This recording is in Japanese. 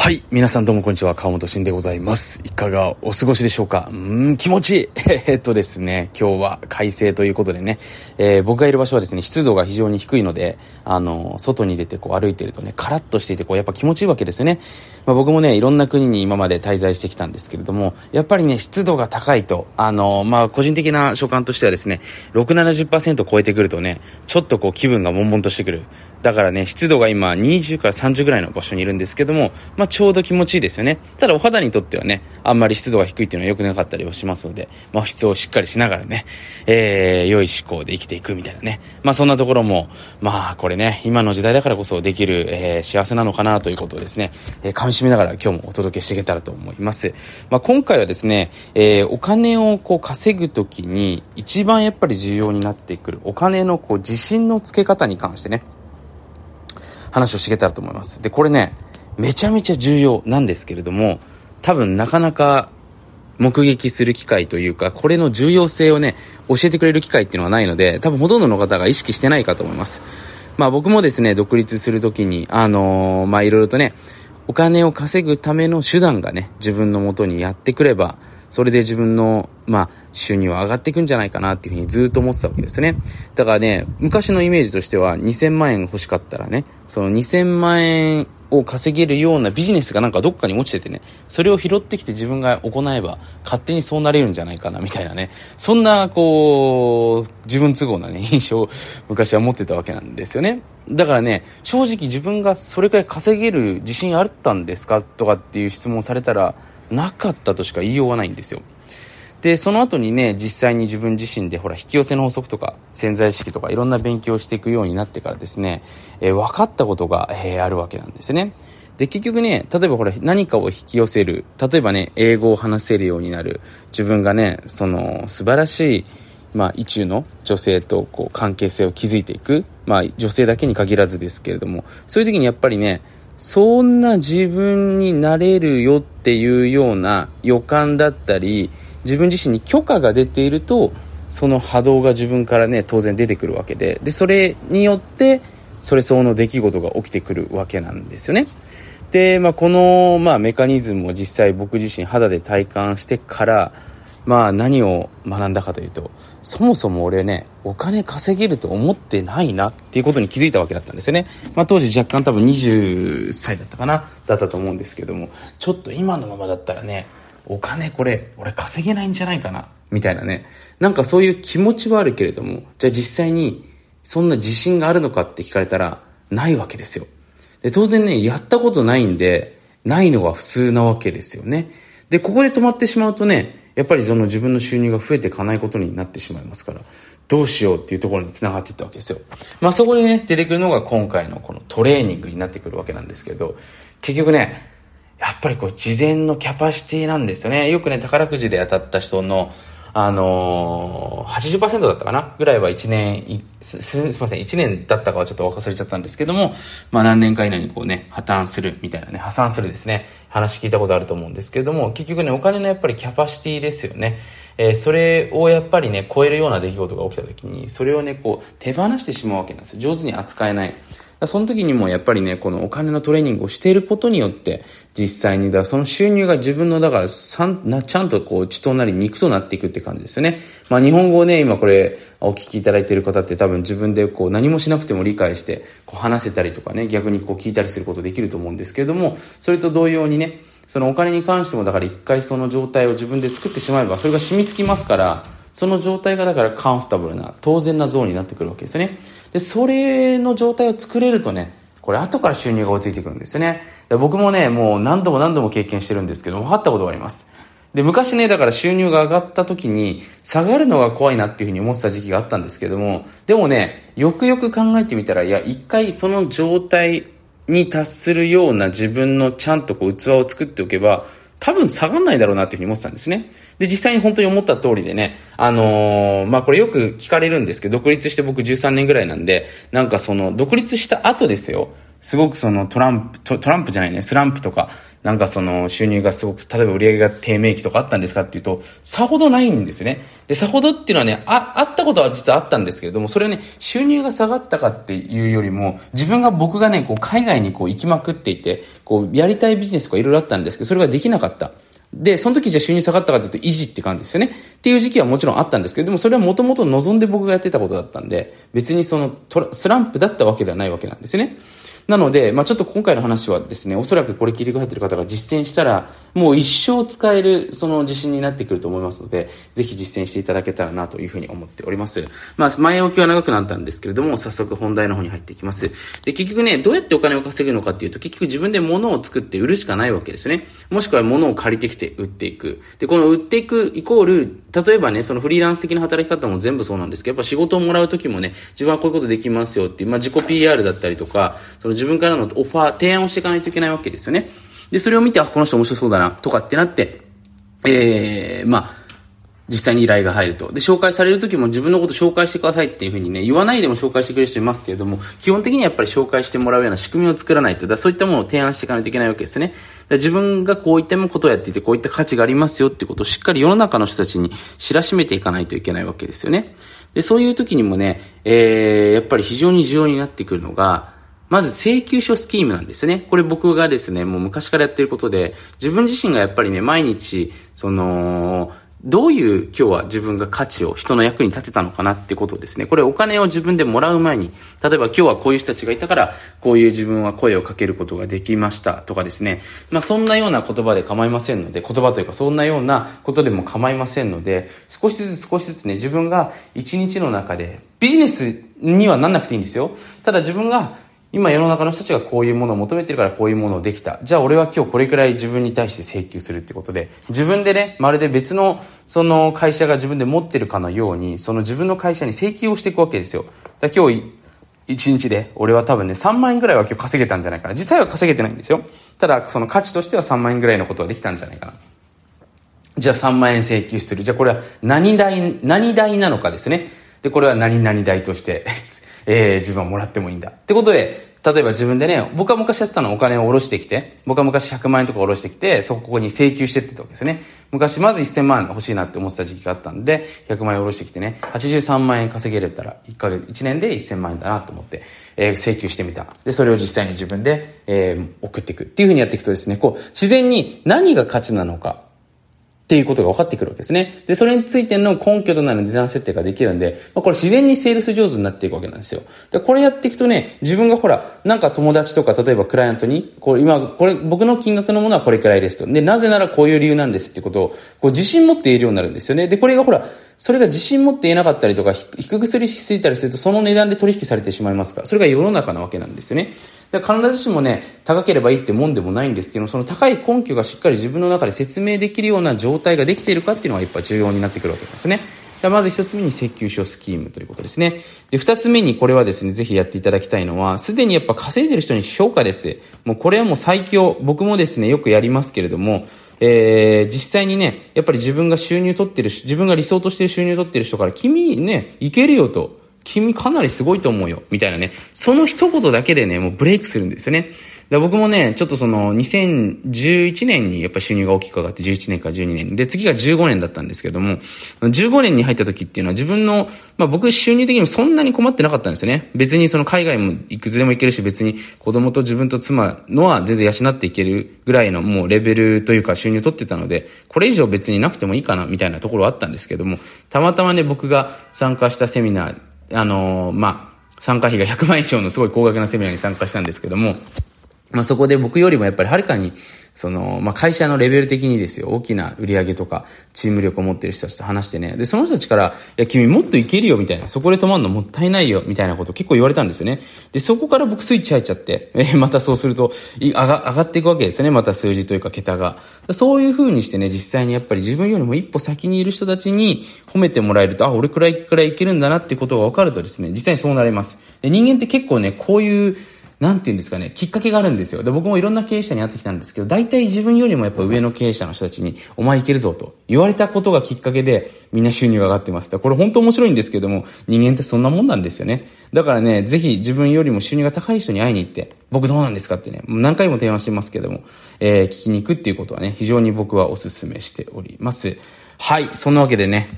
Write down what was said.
はい。皆さんどうもこんにちは。川本慎でございます。いかがお過ごしでしょうか？うん、気持ちいい。えっとですね、今日は快晴ということでね、えー、僕がいる場所はですね、湿度が非常に低いので、あの、外に出てこう歩いてるとね、カラッとしていて、こう、やっぱ気持ちいいわけですよね。まあ、僕もね、いろんな国に今まで滞在してきたんですけれども、やっぱりね、湿度が高いと、あの、まあ、個人的な所感としてはですね、6、70%超えてくるとね、ちょっとこう気分が悶々としてくる。だからね、湿度が今20から30ぐらいの場所にいるんですけども、まあ、ちょうど気持ちいいですよね。ただお肌にとってはね、あんまり湿度が低いっていうのは良くなかったりはしますので、まあ、保湿をしっかりしながらね、えー、良い思考で生きていくみたいなね。まあ、そんなところも、まあ、これね、今の時代だからこそできる、えー、幸せなのかなということをですね、えー、噛み締めながら今日もお届けしていけたらと思います。まあ、今回はですね、えー、お金をこう稼ぐときに一番やっぱり重要になってくるお金のこう自信のつけ方に関してね、話をしていたらと思います。で、これね、めちゃめちゃ重要なんですけれども、多分なかなか目撃する機会というか、これの重要性をね、教えてくれる機会っていうのがないので、多分ほとんどの方が意識してないかと思います。まあ僕もですね、独立するときに、あのー、まあいろいろとね、お金を稼ぐための手段がね、自分のもとにやってくれば、それで自分の、まあ、収入は上がっていくんじゃないかなっていうふうにずっと思ってたわけですね。だからね、昔のイメージとしては2000万円欲しかったらね、その2000万円を稼げるようなビジネスがなんかどっかに落ちててね、それを拾ってきて自分が行えば勝手にそうなれるんじゃないかなみたいなね、そんなこう、自分都合なね、印象を昔は持ってたわけなんですよね。だからね、正直自分がそれくらい稼げる自信あったんですかとかっていう質問されたら、なかったとしか言いようがないんですよ。で、その後にね、実際に自分自身でほら、引き寄せの法則とか、潜在意識とか、いろんな勉強をしていくようになってからですね、えー、分かったことが、えー、あるわけなんですね。で、結局ね、例えばほら、何かを引き寄せる。例えばね、英語を話せるようになる。自分がね、その、素晴らしい、まあ、意中の女性とこう関係性を築いていく。まあ、女性だけに限らずですけれども、そういう時にやっぱりね、そんな自分になれるよっていうような予感だったり、自分自身に許可が出ていると、その波動が自分からね、当然出てくるわけで、で、それによって、それ相応の出来事が起きてくるわけなんですよね。で、まあ、この、まあ、メカニズムを実際僕自身肌で体感してから、まあ、何を学んだかというと、そもそも俺ね、お金稼げると思ってないなっていうことに気づいたわけだったんですよね。まあ当時若干多分20歳だったかなだったと思うんですけども、ちょっと今のままだったらね、お金これ、俺稼げないんじゃないかなみたいなね。なんかそういう気持ちはあるけれども、じゃあ実際にそんな自信があるのかって聞かれたら、ないわけですよ。で、当然ね、やったことないんで、ないのが普通なわけですよね。で、ここで止まってしまうとね、やっぱりその自分の収入が増えていかないことになってしまいますから、どうしようっていうところに繋がっていったわけですよ。まあそこでね、出てくるのが今回のこのトレーニングになってくるわけなんですけど、結局ね、やっぱりこう事前のキャパシティなんですよね。よくね、宝くじで当たった人の、あのー、80%だったかなぐらいは1年す、すみません、1年だったかはちょっと忘れちゃったんですけども、まあ何年か以内にこうね、破綻するみたいなね、破産するですね、話聞いたことあると思うんですけども、結局ね、お金のやっぱりキャパシティですよね。えー、それをやっぱりね、超えるような出来事が起きた時に、それをね、こう、手放してしまうわけなんですよ。上手に扱えない。その時にもやっぱりね、このお金のトレーニングをしていることによって、実際に、だその収入が自分の、だから、さんな、ちゃんとこう、血となり肉となっていくって感じですよね。まあ日本語をね、今これ、お聞きいただいている方って多分自分でこう、何もしなくても理解して、こう話せたりとかね、逆にこう聞いたりすることできると思うんですけれども、それと同様にね、そのお金に関してもだから一回その状態を自分で作ってしまえば、それが染みつきますから、その状態がだからカンフタブルな、当然なゾーンになってくるわけですよね。で、それの状態を作れるとね、これ後から収入が追いついてくるんですよね。僕もね、もう何度も何度も経験してるんですけど、分かったことがあります。で、昔ね、だから収入が上がった時に、下がるのが怖いなっていうふうに思ってた時期があったんですけども、でもね、よくよく考えてみたら、いや、一回その状態に達するような自分のちゃんとこう器を作っておけば、多分下がんないだろうなっていうふうに思ってたんですね。で、実際に本当に思った通りでね、あのー、まあ、これよく聞かれるんですけど、独立して僕13年ぐらいなんで、なんかその、独立した後ですよ。すごくそのトランプ、トランプじゃないね、スランプとか、なんかその収入がすごく、例えば売り上げが低迷期とかあったんですかっていうと、さほどないんですよね。で、さほどっていうのはね、あ、あったことは実はあったんですけれども、それはね、収入が下がったかっていうよりも、自分が僕がね、こう海外にこう行きまくっていて、こうやりたいビジネスとかいろいろあったんですけど、それができなかった。で、その時じゃ収入下がったかというと維持って感じですよね。っていう時期はもちろんあったんですけど、でもそれはもともと望んで僕がやってたことだったんで、別にそのスランプだったわけではないわけなんですよね。なので、まあ、ちょっと今回の話はですね、おそらくこれ聞いてくださってる方が実践したら、もう一生使える、その自信になってくると思いますので、ぜひ実践していただけたらなというふうに思っております。まあ、前置きは長くなったんですけれども、早速本題の方に入っていきます。で、結局ね、どうやってお金を稼ぐのかっていうと、結局自分で物を作って売るしかないわけですね。もしくは物を借りてきて売っていく。で、この売っていくイコール、例えばね、そのフリーランス的な働き方も全部そうなんですけど、やっぱ仕事をもらう時もね、自分はこういうことできますよっていう、まあ、自己 PR だったりとか、その自分からのオファー、提案をしていかないといけないわけですよね。で、それを見て、あ、この人面白そうだな、とかってなって、ええー、まあ、実際に依頼が入ると。で、紹介される時も自分のこと紹介してくださいっていうふうにね、言わないでも紹介してくれる人いますけれども、基本的にはやっぱり紹介してもらうような仕組みを作らないと、だそういったものを提案していかないといけないわけですね。自分がこういったことをやっていて、こういった価値がありますよっていうことをしっかり世の中の人たちに知らしめていかないといけないわけですよね。で、そういう時にもね、えー、やっぱり非常に重要になってくるのが、まず請求書スキームなんですね。これ僕がですね、もう昔からやってることで、自分自身がやっぱりね、毎日、その、どういう今日は自分が価値を人の役に立てたのかなってことですね。これお金を自分でもらう前に、例えば今日はこういう人たちがいたから、こういう自分は声をかけることができましたとかですね。まあそんなような言葉で構いませんので、言葉というかそんなようなことでも構いませんので、少しずつ少しずつね、自分が一日の中で、ビジネスにはなんなくていいんですよ。ただ自分が今世の中の人たちがこういうものを求めてるからこういうものをできた。じゃあ俺は今日これくらい自分に対して請求するってことで、自分でね、まるで別のその会社が自分で持ってるかのように、その自分の会社に請求をしていくわけですよ。だ今日1日で俺は多分ね、3万円ぐらいは今日稼げたんじゃないかな。実際は稼げてないんですよ。ただその価値としては3万円ぐらいのことはできたんじゃないかな。じゃあ3万円請求する。じゃあこれは何代、何代なのかですね。で、これは何々代としてえー、自分はもらってもいいんだ。ってことで、例えば自分でね、僕は昔やってたのお金を下ろしてきて、僕は昔100万円とか下ろしてきて、そこに請求してってたわけですね。昔まず1000万欲しいなって思ってた時期があったんで、100万円下ろしてきてね、83万円稼げれたら、1ヶ月、1年で1000万円だなと思って、えー、請求してみた。で、それを実際に自分で、えー、送っていくっていうふうにやっていくとですね、こう、自然に何が価値なのか、っていうことが分かってくるわけですね。で、それについての根拠となる値段設定ができるんで、まあ、これ自然にセールス上手になっていくわけなんですよ。で、これやっていくとね、自分がほら、なんか友達とか、例えばクライアントに、こう今、これ、僕の金額のものはこれくらいですと。で、なぜならこういう理由なんですってことを、こう自信持って言えるようになるんですよね。で、これがほら、それが自信持っていなかったりとか、低くすりすぎたりすると、その値段で取引されてしまいますから、それが世の中なわけなんですよね。だから必ずしもね、高ければいいってもんでもないんですけど、その高い根拠がしっかり自分の中で説明できるような状態ができているかっていうのがやっぱ重要になってくるわけですね。まず一つ目に請求書スキームということですね。で、二つ目にこれはですね、ぜひやっていただきたいのは、すでにやっぱ稼いでる人に評価です。もうこれはもう最強。僕もですね、よくやりますけれども、えー、実際にね、やっぱり自分が収入取ってる、自分が理想として収入取ってる人から、君ね、いけるよと。君かなりすごいと思うよ。みたいなね。その一言だけでね、もうブレイクするんですよね。で僕もね、ちょっとその2011年にやっぱ収入が大きく上がって11年か12年。で、次が15年だったんですけども、15年に入った時っていうのは自分の、まあ僕収入的にもそんなに困ってなかったんですよね。別にその海外もいくつでも行けるし、別に子供と自分と妻のは全然養っていけるぐらいのもうレベルというか収入取ってたので、これ以上別になくてもいいかなみたいなところはあったんですけども、たまたまね僕が参加したセミナー、あのー、まあ、参加費が100万以上のすごい高額なセミナーに参加したんですけども、まあ、そこで僕よりもやっぱりはるかに、その、まあ、会社のレベル的にですよ、大きな売り上げとか、チーム力を持ってる人たちと話してね、で、その人たちから、いや、君もっといけるよ、みたいな、そこで止まるのもったいないよ、みたいなことを結構言われたんですよね。で、そこから僕スイッチ入っちゃって、えまたそうすると、い上が、上がっていくわけですよね、また数字というか桁が。そういう風にしてね、実際にやっぱり自分よりも一歩先にいる人たちに褒めてもらえると、あ、俺くらいくらいいけるんだなってことが分かるとですね、実際にそうなれます。で人間って結構ね、こういう、なんていうんですかね、きっかけがあるんですよ。で、僕もいろんな経営者に会ってきたんですけど、大体自分よりもやっぱ上の経営者の人たちに、お前いけるぞと言われたことがきっかけで、みんな収入が上がってます。これ本当面白いんですけども、人間ってそんなもんなんですよね。だからね、ぜひ自分よりも収入が高い人に会いに行って、僕どうなんですかってね、何回も提案してますけども、えー、聞きに行くっていうことはね、非常に僕はお勧めしております。はい、そんなわけでね、